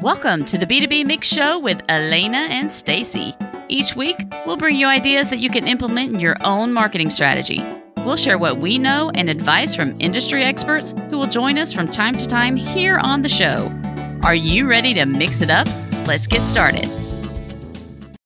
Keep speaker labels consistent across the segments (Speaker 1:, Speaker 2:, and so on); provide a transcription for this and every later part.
Speaker 1: Welcome to the B2B Mix Show with Alanna and Stacy. Each week, we'll bring you ideas that you can implement in your own marketing strategy. We'll share what we know and advice from industry experts who will join us from time to time here on the show. Are you ready to mix it up? Let's get started.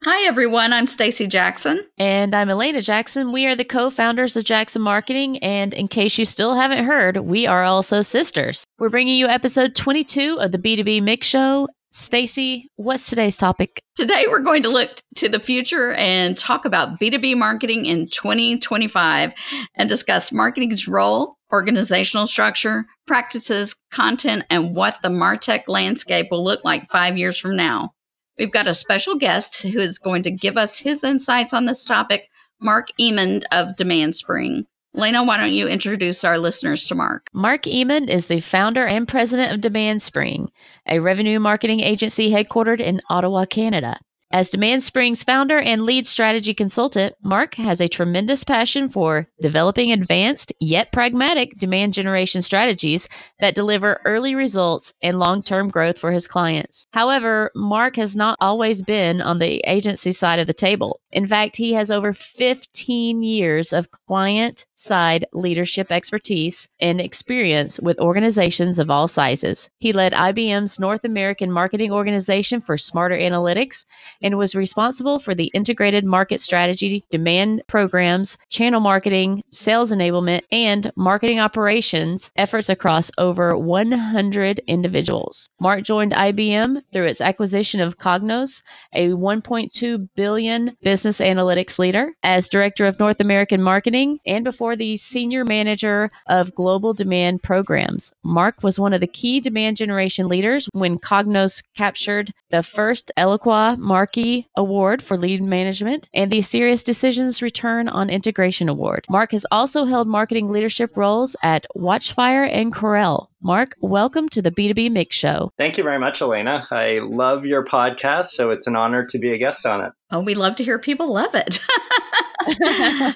Speaker 2: Hi, everyone. I'm Stacy Jackson.
Speaker 1: And I'm Alanna Jackson. We are the co founders of Jackson Marketing. And in case you still haven't heard, we are also sisters. We're bringing you episode 22 of the B2B Mix Show. Stacy, what's today's topic?
Speaker 2: Today, we're going to look to the future and talk about B2B marketing in 2025 and discuss marketing's role, organizational structure, practices, content, and what the MarTech landscape will look like five years from now. We've got a special guest who is going to give us his insights on this topic, Mark Emond of Demand Spring. Lena, why don't you introduce our listeners to Mark?
Speaker 1: Mark Emond is the founder and president of Demand Spring, a revenue marketing agency headquartered in Ottawa, Canada. As Demand Spring's founder and lead strategy consultant, Mark has a tremendous passion for developing advanced yet pragmatic demand generation strategies that deliver early results and long term growth for his clients. However, Mark has not always been on the agency side of the table. In fact, he has over 15 years of client side leadership expertise and experience with organizations of all sizes. He led IBM's North American marketing organization for smarter analytics and was responsible for the integrated market strategy, demand programs, channel marketing, sales enablement, and marketing operations efforts across over 100 individuals. Mark joined IBM through its acquisition of Cognos, a 1.2 billion business analytics leader, as director of North American marketing and before the senior manager of global demand programs. Mark was one of the key demand generation leaders when Cognos captured the first Eloqua Mark Markie Award for Lead Management and the SiriusDecisions Return on Integration Award. Mark has also held marketing leadership roles at Watchfire and Corel. Mark, welcome to the B2B Mix Show.
Speaker 3: Thank you very much, Alanna. I love your podcast, so it's an honor to be a guest on it.
Speaker 2: Oh, we love to hear people love it.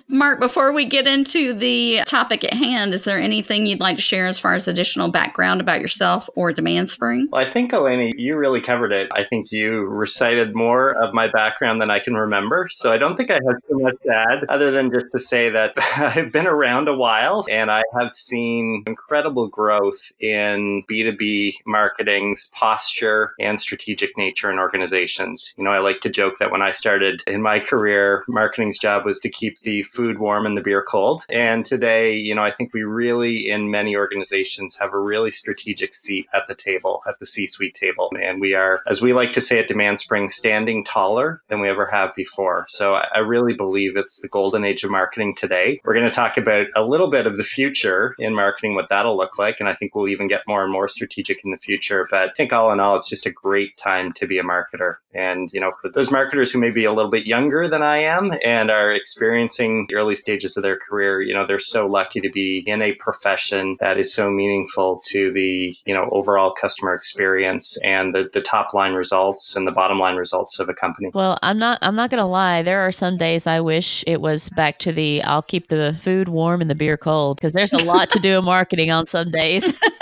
Speaker 2: Mark, before we get into the topic at hand, is there anything you'd like to share as far as additional background about yourself or Demand Spring?
Speaker 3: Well, I think, Alanna, you really covered it. I think you recited more of my background than I can remember. So I don't think I have too much to add, other than just to say that I've been around a while and I have seen incredible growth in B2B marketing's posture and strategic nature in organizations. You know, I like to joke that when I started in my career, marketing's job was to keep the food warm and the beer cold. And today, you know, I think we really, in many organizations, have a really strategic seat at the table, at the C suite table. And we are, as we like to say at Demand Spring, standing taller than we ever have before. So I really believe it's the golden age of marketing today. We're going to talk about a little bit of the future in marketing, what that'll look like. And I think we'll we'll even get more and more strategic in the future. But I think all in all, it's just a great time to be a marketer. And, you know, for those marketers who may be a little bit younger than I am and are experiencing the early stages of their career, you know, they're so lucky to be in a profession that is so meaningful to the, you know, overall customer experience and the, the top line results and the bottom line results of a company.
Speaker 1: Well, I'm not I'm not gonna lie. There are some days I wish it was back to the I'll keep the food warm and the beer cold because there's a lot to do in marketing on some days.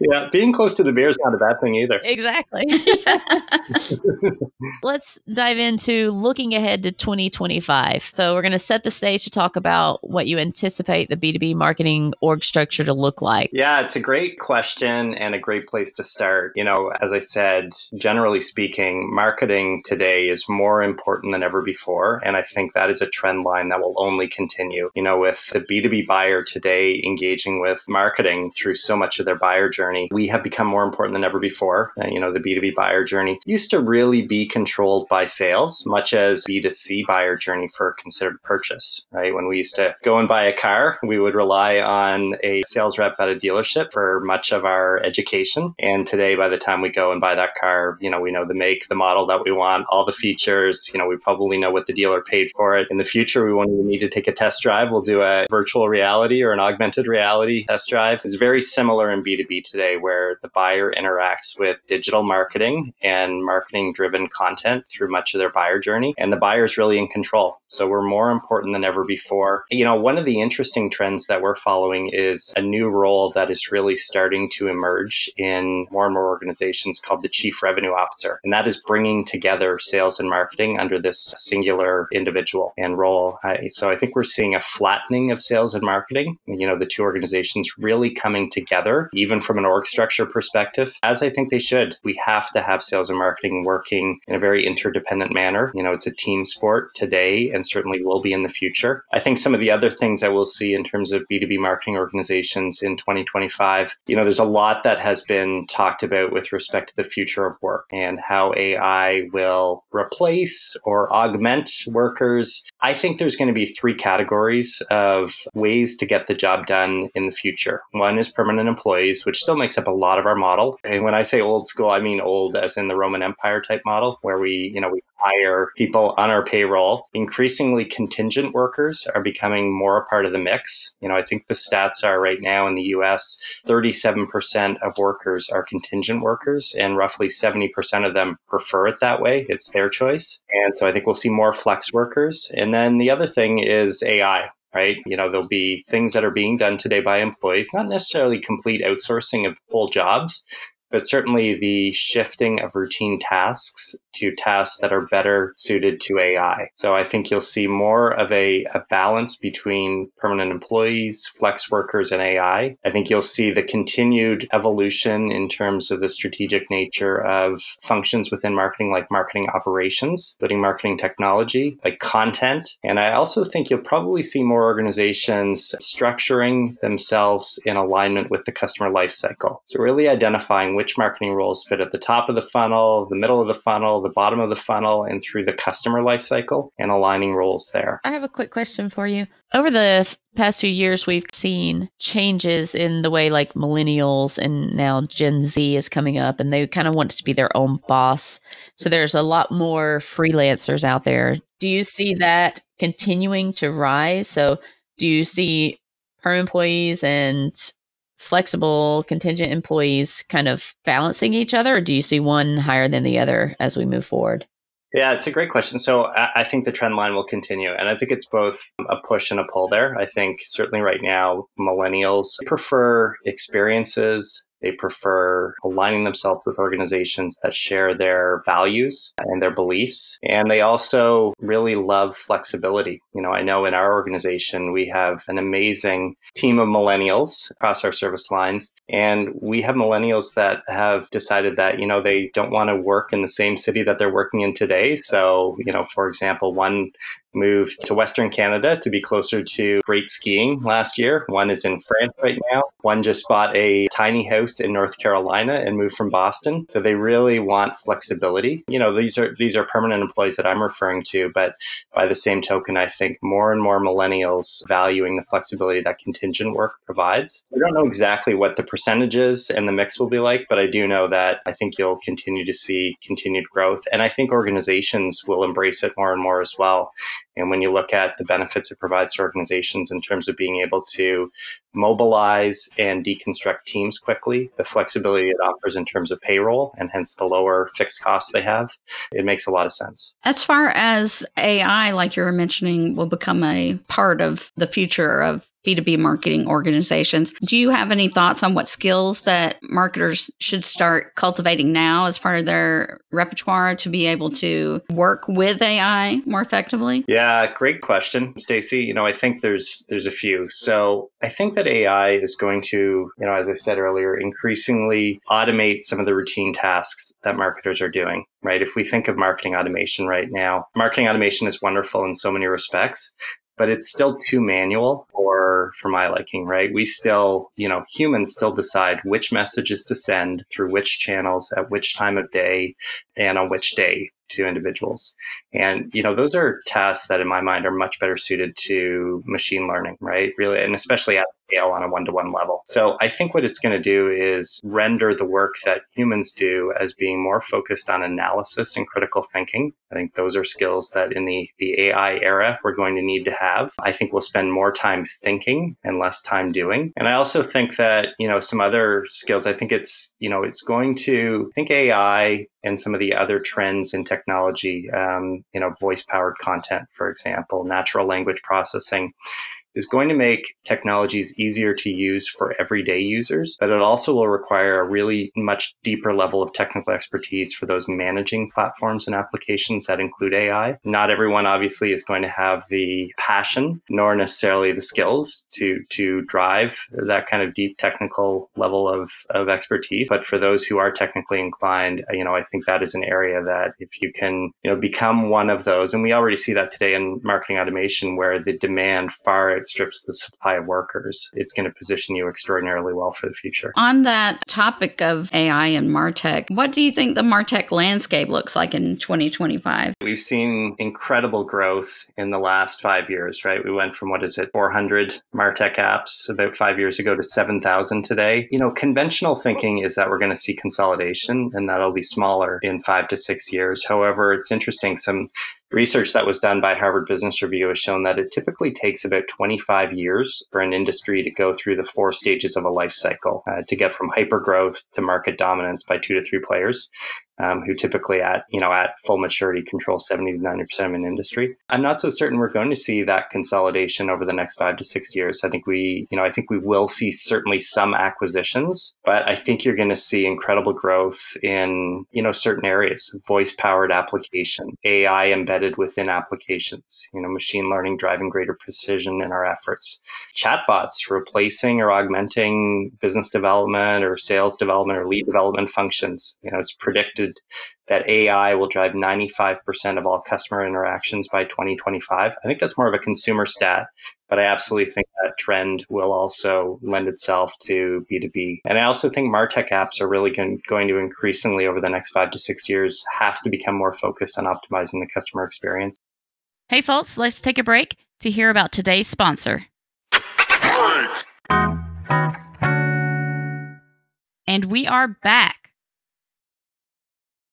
Speaker 3: yeah, being close to the beer is not a bad thing either.
Speaker 1: Exactly. Let's dive into looking ahead to 2025. So, we're going to set the stage to talk about what you anticipate the B2B marketing org structure to look like.
Speaker 3: Yeah, it's a great question and a great place to start. You know, as I said, generally speaking, marketing today is more important than ever before. And I think that is a trend line that will only continue. You know, with the B2B buyer today engaging with marketing through so much of their buyer journey, we have become more important than ever before. Uh, you know, the B2B buyer journey used to really be controlled by sales, much as B2C buyer journey for considered purchase, right? When we used to go and buy a car, we would rely on a sales rep at a dealership for much of our education. And today, by the time we go and buy that car, you know, we know the make, the model that we want, all the features, you know, we probably know what the dealer paid for it. In the future, we won't even need to take a test drive. We'll do a virtual reality or an augmented reality test drive. It's very similar similar in B2B today where the buyer interacts with digital marketing and marketing driven content through much of their buyer journey. And the buyer is really in control. So we're more important than ever before. You know, one of the interesting trends that we're following is a new role that is really starting to emerge in more and more organizations called the chief revenue officer. And that is bringing together sales and marketing under this singular individual and role. So I think we're seeing a flattening of sales and marketing. You know, the two organizations really coming together, even from an org structure perspective, as I think they should. We have to have sales and marketing working in a very interdependent manner. You know, it's a team sport today and certainly will be in the future. I think some of the other things that we'll see in terms of B2B marketing organizations in 2025, you know, there's a lot that has been talked about with respect to the future of work and how AI will replace or augment workers. I think there's going to be three categories of ways to get the job done in the future. One is permanent employees, which still makes up a lot of our model. And when I say old school, I mean old as in the Roman Empire type model, where we, you know, we hire people on our payroll. Increasingly, contingent workers are becoming more a part of the mix. You know, I think the stats are right now in the US 37% of workers are contingent workers, and roughly 70% of them prefer it that way. It's their choice. And so I think we'll see more flex workers. And then the other thing is AI right? You know, there'll be things that are being done today by employees, not necessarily complete outsourcing of whole jobs, but certainly the shifting of routine tasks to tasks that are better suited to AI. So I think you'll see more of a, a, balance between permanent employees, flex workers, and AI. I think you'll see the continued evolution in terms of the strategic nature of functions within marketing, like marketing operations, including marketing technology, like content. And I also think you'll probably see more organizations structuring themselves in alignment with the customer lifecycle. So really identifying which marketing roles fit at the top of the funnel, the middle of the funnel, the bottom of the funnel, and through the customer lifecycle and aligning roles there.
Speaker 1: I have a quick question for you. Over the past few years, we've seen changes in the way like millennials and now Gen Z is coming up and they kind of want to be their own boss. So there's a lot more freelancers out there. Do you see that continuing to rise? So do you see per employees and flexible contingent employees kind of balancing each other, or do you see one higher than the other as we move forward?
Speaker 3: Yeah, it's a great question. So I think the trend line will continue. And I think it's both a push and a pull there. I think certainly right now, millennials prefer experiences they prefer aligning themselves with organizations that share their values and their beliefs. And they also really love flexibility. You know, I know in our organization, we have an amazing team of millennials across our service lines. And we have millennials that have decided that, you know, they don't want to work in the same city that they're working in today. So, you know, for example, one moved to Western Canada to be closer to great skiing last year. One is in France right now. One just bought a tiny house in North Carolina and moved from Boston. So they really want flexibility. You know, these are these are permanent employees that I'm referring to, but by the same token, I think more and more millennials valuing the flexibility that contingent work provides. I don't know exactly what the percentages and the mix will be like, but I do know that I think you'll continue to see continued growth. And I think organizations will embrace it more and more as well. And when you look at the benefits it provides to organizations in terms of being able to mobilize and deconstruct teams quickly, the flexibility it offers in terms of payroll and hence the lower fixed costs they have, it makes a lot of sense.
Speaker 2: As far as AI, like you were mentioning, will become a part of the future of B2B marketing organizations. Do you have any thoughts on what skills that marketers should start cultivating now as part of their repertoire to be able to work with AI more effectively?
Speaker 3: Yeah, great question, Stacy. You know, I think there's there's a few. So, I think that AI is going to, you know, as I said earlier, increasingly automate some of the routine tasks that marketers are doing, right? If we think of marketing automation right now, marketing automation is wonderful in so many respects, but it's still too manual for for my liking right we still you know humans still decide which messages to send through which channels at which time of day and on which day to individuals. And, you know, those are tasks that in my mind are much better suited to machine learning, right? Really, and especially at scale on a one to one level. So I think what it's going to do is render the work that humans do as being more focused on analysis and critical thinking. I think those are skills that in the, the AI era we're going to need to have. I think we'll spend more time thinking and less time doing. And I also think that, you know, some other skills, I think it's, you know, it's going to I think AI and some of the other trends in technology, um, you know, voice powered content, for example, natural language processing is going to make technologies easier to use for everyday users, but it also will require a really much deeper level of technical expertise for those managing platforms and applications that include AI. Not everyone obviously is going to have the passion nor necessarily the skills to to drive that kind of deep technical level of, of expertise. But for those who are technically inclined, uh, you know, I think that is an area that if you can, you know, become one of those, and we already see that today in marketing automation where the demand far outstrips the supply of workers, it's going to position you extraordinarily well for the future.
Speaker 2: On that topic of AI and Martech, what do you think the Martech landscape looks like in 2025?
Speaker 3: We've seen incredible growth in the last five years, right? We went from what is it, 400 Martech apps about five years ago to 7,000 today. You know, conventional thinking is that we're going to see consolidation and that'll be smaller in five to six years. However, it's interesting. Some Research that was done by Harvard Business Review has shown that it typically takes about 25 years for an industry to go through the four stages of a life cycle uh, to get from hypergrowth to market dominance by two to three players um, who typically at you know at full maturity control 70 to 90 percent of an industry. I'm not so certain we're going to see that consolidation over the next five to six years. I think we you know I think we will see certainly some acquisitions, but I think you're going to see incredible growth in you know certain areas, voice powered application, AI embedded within applications, you know machine learning driving greater precision in our efforts, chatbots replacing or augmenting business development or sales development or lead development functions. You know it's predicted that AI will drive 95% of all customer interactions by 2025. I think that's more of a consumer stat, but I absolutely think that trend will also lend itself to B2B. And I also think MarTech apps are really going, going to increasingly over the next five to six years have to become more focused on optimizing the customer experience.
Speaker 1: Hey, folks, let's take a break to hear about today's sponsor. And we are back.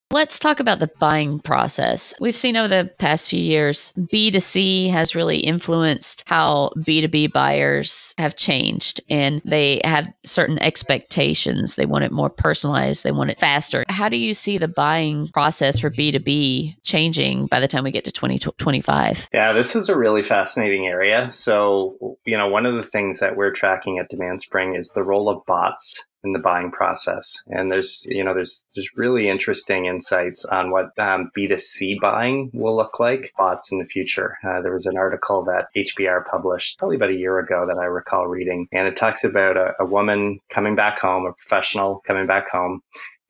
Speaker 1: Let's talk about the buying process. We've seen over the past few years, B2C has really influenced how B2B buyers have changed and they have certain expectations. They want it more personalized, they want it faster. How do you see the buying process for B2B changing by the time we get to 2025?
Speaker 3: Yeah, this is a really fascinating area. So, you know, one of the things that we're tracking at Demand Spring is the role of bots in the buying process. And there's, you know, there's there's really interesting insights on what um, B2C buying will look like, bots in the future. Uh, there was an article that HBR published probably about a year ago that I recall reading, and it talks about a, a woman coming back home, a professional coming back home,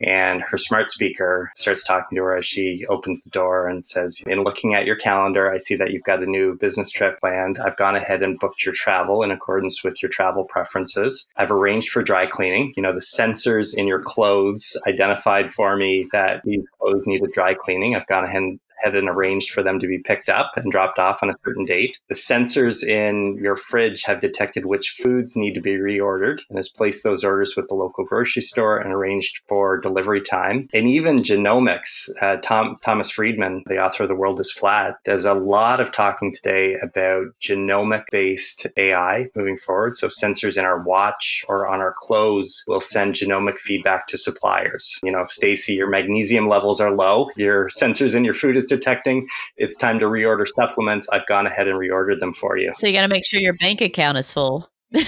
Speaker 3: and her smart speaker starts talking to her as she opens the door and says, In looking at your calendar, I see that you've got a new business trip planned. I've gone ahead and booked your travel in accordance with your travel preferences. I've arranged for dry cleaning. You know, the sensors in your clothes identified for me that these clothes needed dry cleaning. I've gone ahead and had arranged for them to be picked up and dropped off on a certain date. The sensors in your fridge have detected which foods need to be reordered and has placed those orders with the local grocery store and arranged for delivery time. And even genomics, uh, Tom, Thomas Friedman, the author of The World is Flat, does a lot of talking today about genomic based AI moving forward. So sensors in our watch or on our clothes will send genomic feedback to suppliers. You know, Stacy, your magnesium levels are low, your sensors in your food is detecting it's time to reorder supplements, I've gone ahead and reordered them for you.
Speaker 1: So you got to make sure your bank account is full.
Speaker 3: yeah,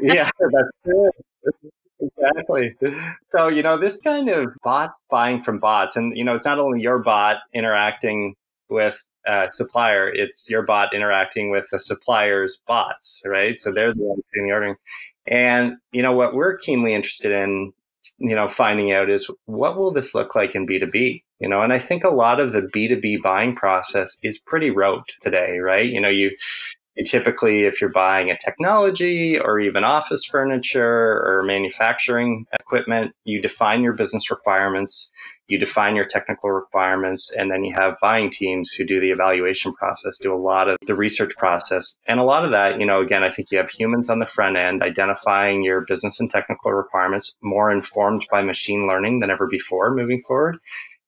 Speaker 3: that's good. Exactly. So, you know, this kind of bots buying from bots, and, you know, it's not only your bot interacting with a supplier, it's your bot interacting with the supplier's bots, right? So they're the ones doing the ordering. And, you know, what we're keenly interested in, you know, finding out is what will this look like in B2B? You know and i think a lot of the b2b buying process is pretty rote today right you know you You typically, if you're buying a technology or even office furniture or manufacturing equipment, you define your business requirements, you define your technical requirements, and then you have buying teams who do the evaluation process, do a lot of the research process. And a lot of that, you know, again, I think you have humans on the front end identifying your business and technical requirements more informed by machine learning than ever before moving forward.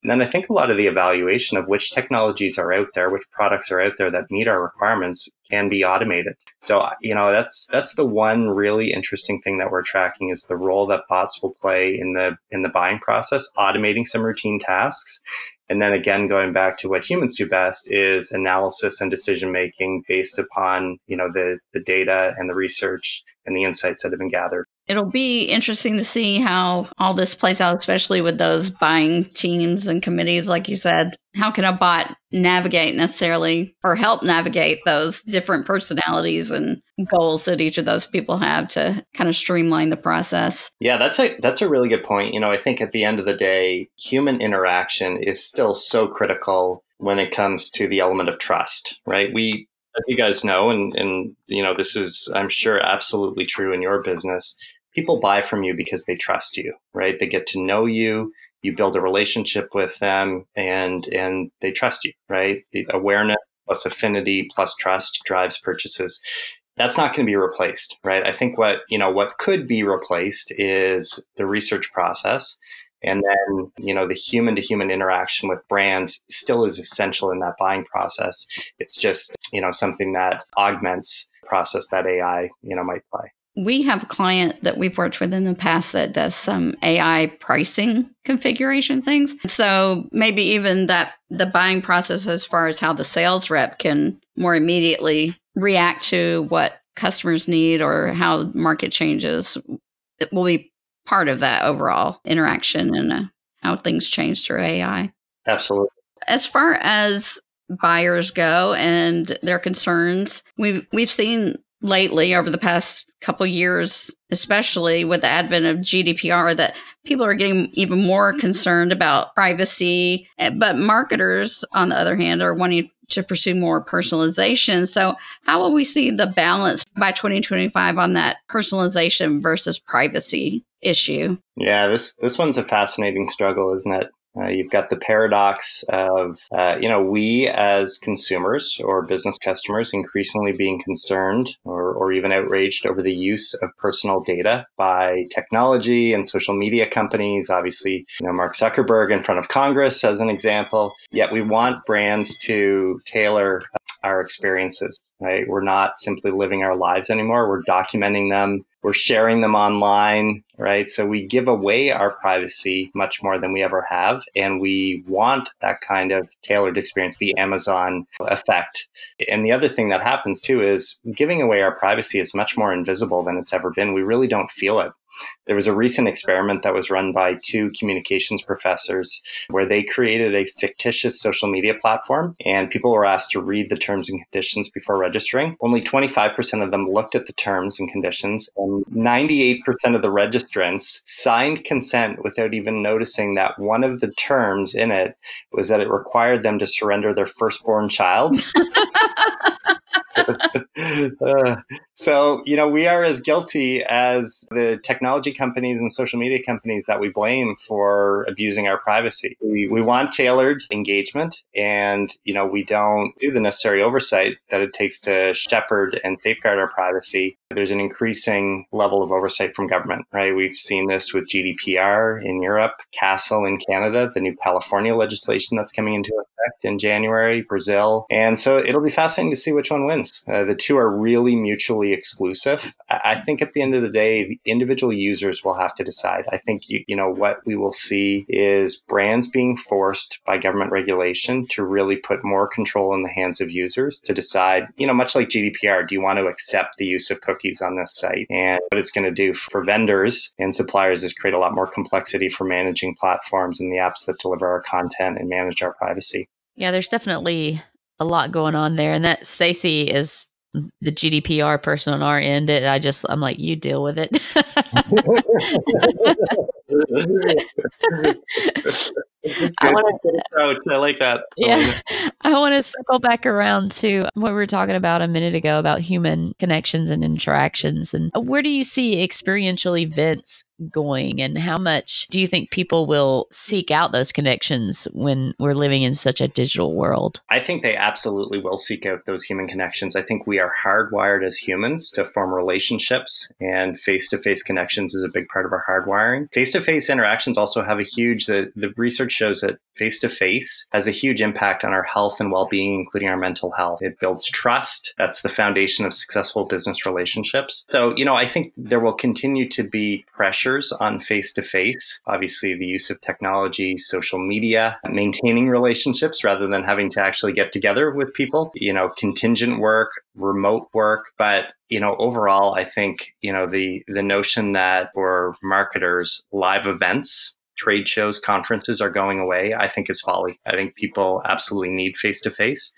Speaker 3: And then I think a lot of the evaluation of which technologies are out there, which products are out there that meet our requirements can be automated. So, you know, that's, that's the one really interesting thing that we're tracking is the role that bots will play in the, in the buying process, automating some routine tasks. And then again, going back to what humans do best is analysis and decision making based upon, you know, the, the data and the research and the insights that have been gathered.
Speaker 2: It'll be interesting to see how all this plays out, especially with those buying teams and committees, like you said. How can a bot navigate necessarily or help navigate those different personalities and goals that each of those people have to kind of streamline the process?
Speaker 3: Yeah, that's a that's a really good point. You know, I think at the end of the day, human interaction is still so critical when it comes to the element of trust, right? We as you guys know, and and you know, this is I'm sure absolutely true in your business people buy from you because they trust you, right? They get to know you, you build a relationship with them and and they trust you, right? The awareness plus affinity plus trust drives purchases. That's not going to be replaced, right? I think what, you know, what could be replaced is the research process. And then, you know, the human to human interaction with brands still is essential in that buying process. It's just, you know, something that augments process that AI, you know, might play
Speaker 2: we have a client that we've worked with in the past that does some AI pricing configuration things. So maybe even that the buying process, as far as how the sales rep can more immediately react to what customers need or how market changes, it will be part of that overall interaction and uh, how things change through AI.
Speaker 3: Absolutely.
Speaker 2: As far as buyers go and their concerns, we've we've seen lately over the past couple years especially with the advent of GDPR that people are getting even more concerned about privacy. Eh, but marketers on the other hand are wanting to pursue more personalization. So how will we see the balance by 2025 on that personalization versus privacy issue?
Speaker 3: Yeah this this one's a fascinating struggle isn't it uh, you've got the paradox of, uh, you know, we as consumers or business customers increasingly being concerned or, or even outraged over the use of personal data by technology and social media companies. Obviously, you know, Mark Zuckerberg in front of Congress as an example. Yet we want brands to tailor our experiences, right? We're not simply living our lives anymore. We're documenting them. We're sharing them online, right? So we give away our privacy much more than we ever have. And we want that kind of tailored experience, the Amazon effect. And the other thing that happens too is giving away our privacy is much more invisible than it's ever been. We really don't feel it. There was a recent experiment that was run by two communications professors where they created a fictitious social media platform and people were asked to read the terms and conditions before registering. Only 25% of them looked at the terms and conditions and 98% of the registrants signed consent without even noticing that one of the terms in it was that it required them to surrender their firstborn child. uh, so, you know, we are as guilty as the technology companies and social media companies that we blame for abusing our privacy. We, we want tailored engagement and, you know, we don't do the necessary oversight that it takes to shepherd and safeguard our privacy. There's an increasing level of oversight from government, right? We've seen this with GDPR in Europe, CASL in Canada, the new California legislation that's coming into effect in January, Brazil. And so it'll be fascinating to see which one wins. Uh, the two are really mutually exclusive. I think at the end of the day, individual users will have to decide. I think, you, you know, what we will see is brands being forced by government regulation to really put more control in the hands of users to decide, you know, much like GDPR, do you want to accept the use of cookies on this site? And what it's going to do for vendors and suppliers is create a lot more complexity for managing platforms and the apps that deliver our content and manage our privacy.
Speaker 1: Yeah, there's definitely a lot going on there. And that Stacy is the GDPR person on our end. It, I just, I'm like, you deal with it. I want to.
Speaker 3: approach. I like that.
Speaker 1: Yeah, I want to circle back around to what we were talking about a minute ago about human connections and interactions, and where do you see experiential events going and how much do you think people will seek out those connections when we're living in such a digital world?
Speaker 3: I think they absolutely will seek out those human connections. I think we are hardwired as humans to form relationships and face-to-face connections is a big part of our hardwiring. Face-to-face interactions also have a huge the, the research shows that face-to-face has a huge impact on our health and well-being including our mental health. It builds trust. That's the foundation of successful business relationships. So, you know, I think there will continue to be pressure pressures on face to face. Obviously, the use of technology, social media, maintaining relationships rather than having to actually get together with people, you know, contingent work, remote work. But, you know, overall, I think, you know, the, the notion that for marketers, live events trade shows, conferences are going away, I think is folly. I think people absolutely need face to face.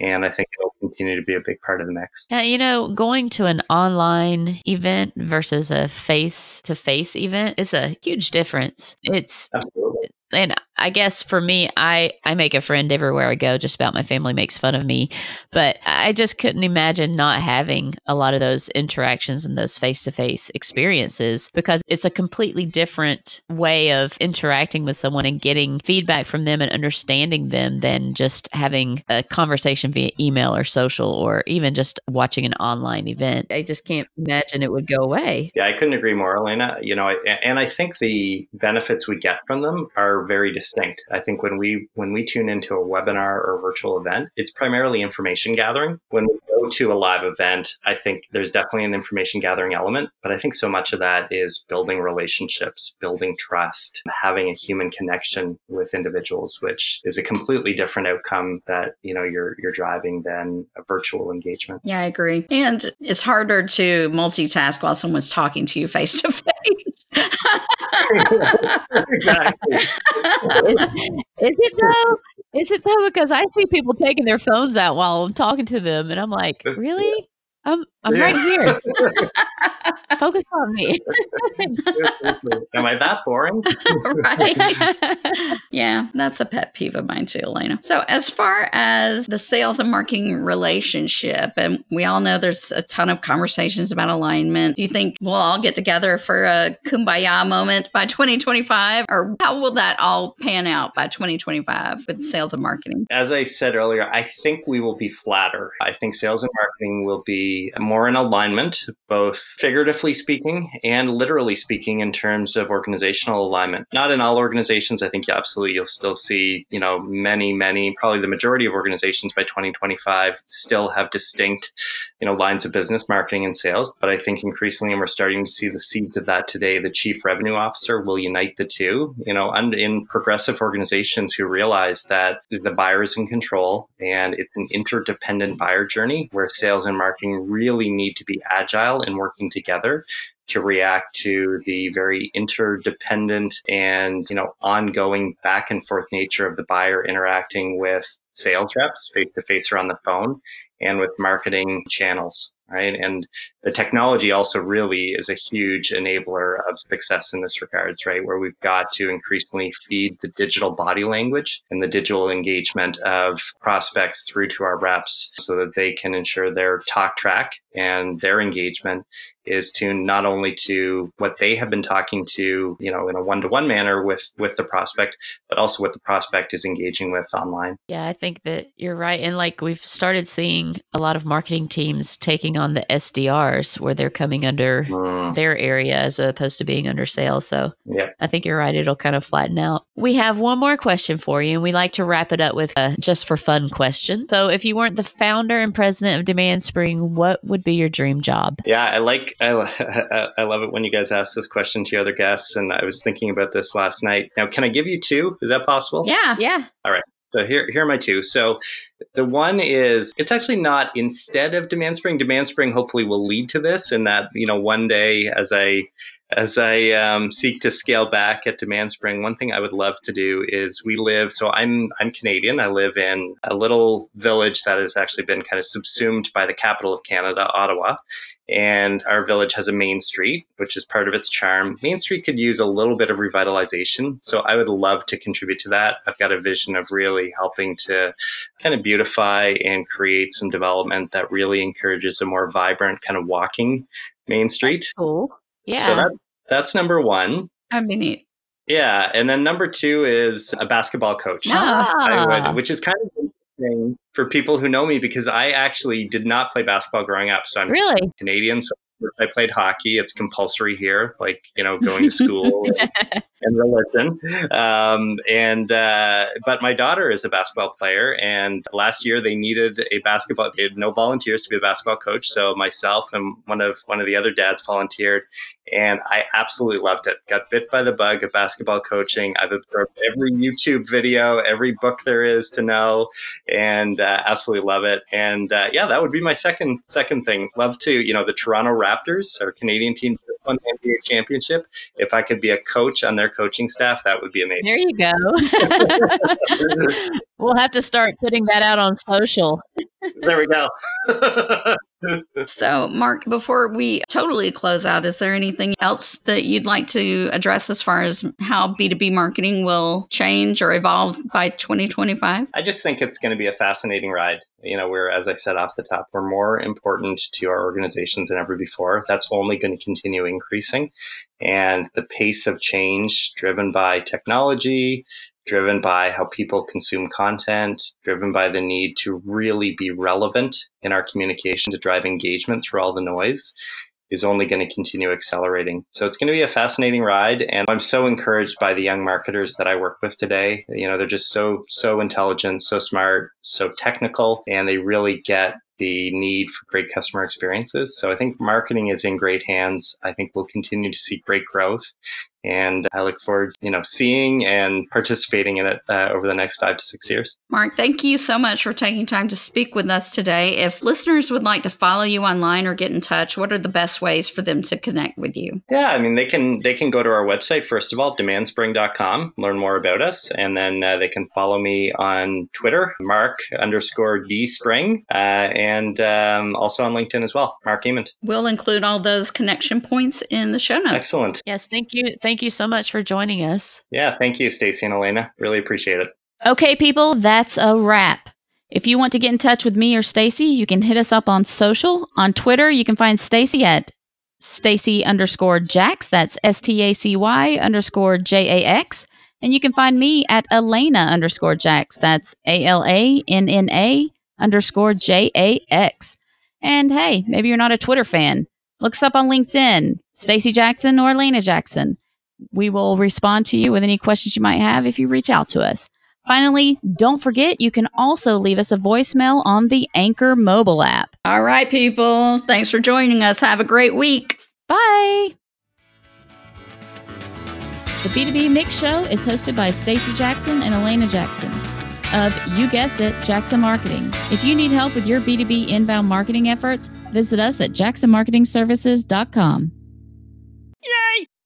Speaker 3: And I think it'll continue to be a big part of the mix.
Speaker 1: Yeah, you know, going to an online event versus a face to face event is a huge difference. It's
Speaker 3: absolutely
Speaker 1: and I guess for me, I I make a friend everywhere I go. Just about my family makes fun of me, but I just couldn't imagine not having a lot of those interactions and those face to face experiences because it's a completely different way of interacting with someone and getting feedback from them and understanding them than just having a conversation via email or social or even just watching an online event. I just can't imagine it would go away.
Speaker 3: Yeah, I couldn't agree more, Alanna. You know, and I think the benefits we get from them are very distinct. I think when we when we tune into a webinar or a virtual event, it's primarily information gathering. When we go to a live event, I think there's definitely an information gathering element, but I think so much of that is building relationships, building trust, having a human connection with individuals, which is a completely different outcome that, you know, you're you're driving than a virtual engagement.
Speaker 2: Yeah, I agree. And it's harder to multitask while someone's talking to you face to face.
Speaker 3: exactly.
Speaker 1: Is, is it though? Is it though? Because I see people taking their phones out while I'm talking to them, and I'm like, uh, really? I'm I'm yeah. right here. Focus on me.
Speaker 3: Am I that boring?
Speaker 2: right. yeah, that's a pet peeve of mine too, Alanna. So as far as the sales and marketing relationship, and we all know there's a ton of conversations about alignment. Do you think we'll all get together for a kumbaya moment by 2025? Or how will that all pan out by 2025 with sales and marketing?
Speaker 3: As I said earlier, I think we will be flatter. I think sales and marketing will be more in alignment, both figuratively speaking and literally speaking in terms of organizational alignment. Not in all organizations. I think absolutely you'll still see, you know, many, many, probably the majority of organizations by 2025 still have distinct, you know, lines of business, marketing and sales. But I think increasingly, and we're starting to see the seeds of that today, the chief revenue officer will unite the two, you know, and in progressive organizations who realize that the buyer is in control and it's an interdependent buyer journey where sales and marketing really need to be agile and working together to react to the very interdependent and you know ongoing back and forth nature of the buyer interacting with sales reps face to face or on the phone and with marketing channels right? And the technology also really is a huge enabler of success in this regards, right? Where we've got to increasingly feed the digital body language and the digital engagement of prospects through to our reps so that they can ensure their talk track and their engagement is tuned not only to what they have been talking to, you know, in a one-to-one manner with with the prospect, but also what the prospect is engaging with online.
Speaker 1: Yeah, I think that you're right. And like we've started seeing a lot of marketing teams taking on the SDRs where they're coming under mm. their area as opposed to being under sales. So
Speaker 3: yeah.
Speaker 1: I think you're right. It'll kind of flatten out. We have one more question for you, and we like to wrap it up with a just for fun question. So if you weren't the founder and president of Demand Spring, what would be your dream job?
Speaker 3: Yeah, I like I, I love it when you guys ask this question to your other guests. And I was thinking about this last night. Now, can I give you two? Is that possible?
Speaker 2: Yeah.
Speaker 1: Yeah.
Speaker 3: All right. So here, here are my two. So the one is it's actually not instead of Demand Spring. Demand Spring hopefully will lead to this, and that you know one day as I as I um, seek to scale back at Demand Spring, one thing I would love to do is we live. So I'm I'm Canadian. I live in a little village that has actually been kind of subsumed by the capital of Canada, Ottawa, And our village has a main street, which is part of its charm. Main Street could use a little bit of revitalization. So I would love to contribute to that. I've got a vision of really helping to kind of beautify and create some development that really encourages a more vibrant kind of walking Main Street.
Speaker 4: That's cool. Yeah.
Speaker 3: So that, that's number one.
Speaker 2: That'd be neat.
Speaker 3: Yeah. And then number two is a basketball coach.
Speaker 4: Ah.
Speaker 3: I would, which is kind of interesting for people who know me because I actually did not play basketball growing up. So I'm
Speaker 4: Really?
Speaker 3: Canadian. So I played hockey. It's compulsory here, like, you know, going to school and religion. Um, and, uh, but my daughter is a basketball player. And last year they needed a basketball, they had no volunteers to be a basketball coach. So myself and one of, one of the other dads volunteered and I absolutely loved it. Got bit by the bug of basketball coaching. I've absorbed every YouTube video, every book there is to know, and uh, absolutely love it. And uh, yeah, that would be my second second thing. Love to, you know, the Toronto Raptors, our Canadian team, just won the NBA championship. If I could be a coach on their coaching staff, that would be amazing.
Speaker 4: There you go. we'll have to start putting that out on social.
Speaker 3: There we go.
Speaker 2: So, Mark, before we totally close out, is there anything else that you'd like to address as far as how B2B marketing will change or evolve by 2025?
Speaker 3: I just think it's going to be a fascinating ride. You know, we're, as I said off the top, we're more important to our organizations than ever before. That's only going to continue increasing. And the pace of change driven by technology, driven by how people consume content, driven by the need to really be relevant in our communication to drive engagement through all the noise is only going to continue accelerating. So it's going to be a fascinating ride. And I'm so encouraged by the young marketers that I work with today. You know, they're just so, so intelligent, so smart, so technical, and they really get the need for great customer experiences. So I think marketing is in great hands. I think we'll continue to see great growth. And I look forward, you know, seeing and participating in it uh, over the next five to six years.
Speaker 2: Mark, thank you so much for taking time to speak with us today. If listeners would like to follow you online or get in touch, what are the best ways for them to connect with you?
Speaker 3: Yeah, I mean, they can they can go to our website first of all, demandspring.com, learn more about us, and then uh, they can follow me on Twitter, Mark underscore D Spring, uh, and um, also on LinkedIn as well, Mark Emond.
Speaker 2: We'll include all those connection points in the show notes.
Speaker 3: Excellent.
Speaker 4: Yes, thank you. Thank you so much for joining us.
Speaker 3: Yeah, thank you, Stacy and Alanna. Really appreciate it.
Speaker 4: Okay, people, that's a wrap. If you want to get in touch with me or Stacy, you can hit us up on social. On Twitter, you can find Stacy at Stacy underscore Jax. That's S T A C Y underscore J A X. And you can find me at Alanna underscore Jax. That's A L A N N A underscore J A X. And hey, maybe you're not a Twitter fan. Look us up on LinkedIn, Stacy Jackson or Alanna Jackson. We will respond to you with any questions you might have if you reach out to us. Finally, don't forget you can also leave us a voicemail on the Anchor mobile app.
Speaker 2: All right, people. Thanks for joining us. Have a great week.
Speaker 4: Bye. The B2B Mix Show is hosted by Stacy Jackson and Alanna Jackson of, you guessed it, Jackson Marketing. If you need help with your B2B inbound marketing efforts, visit us at jacksonmarketingservices.com.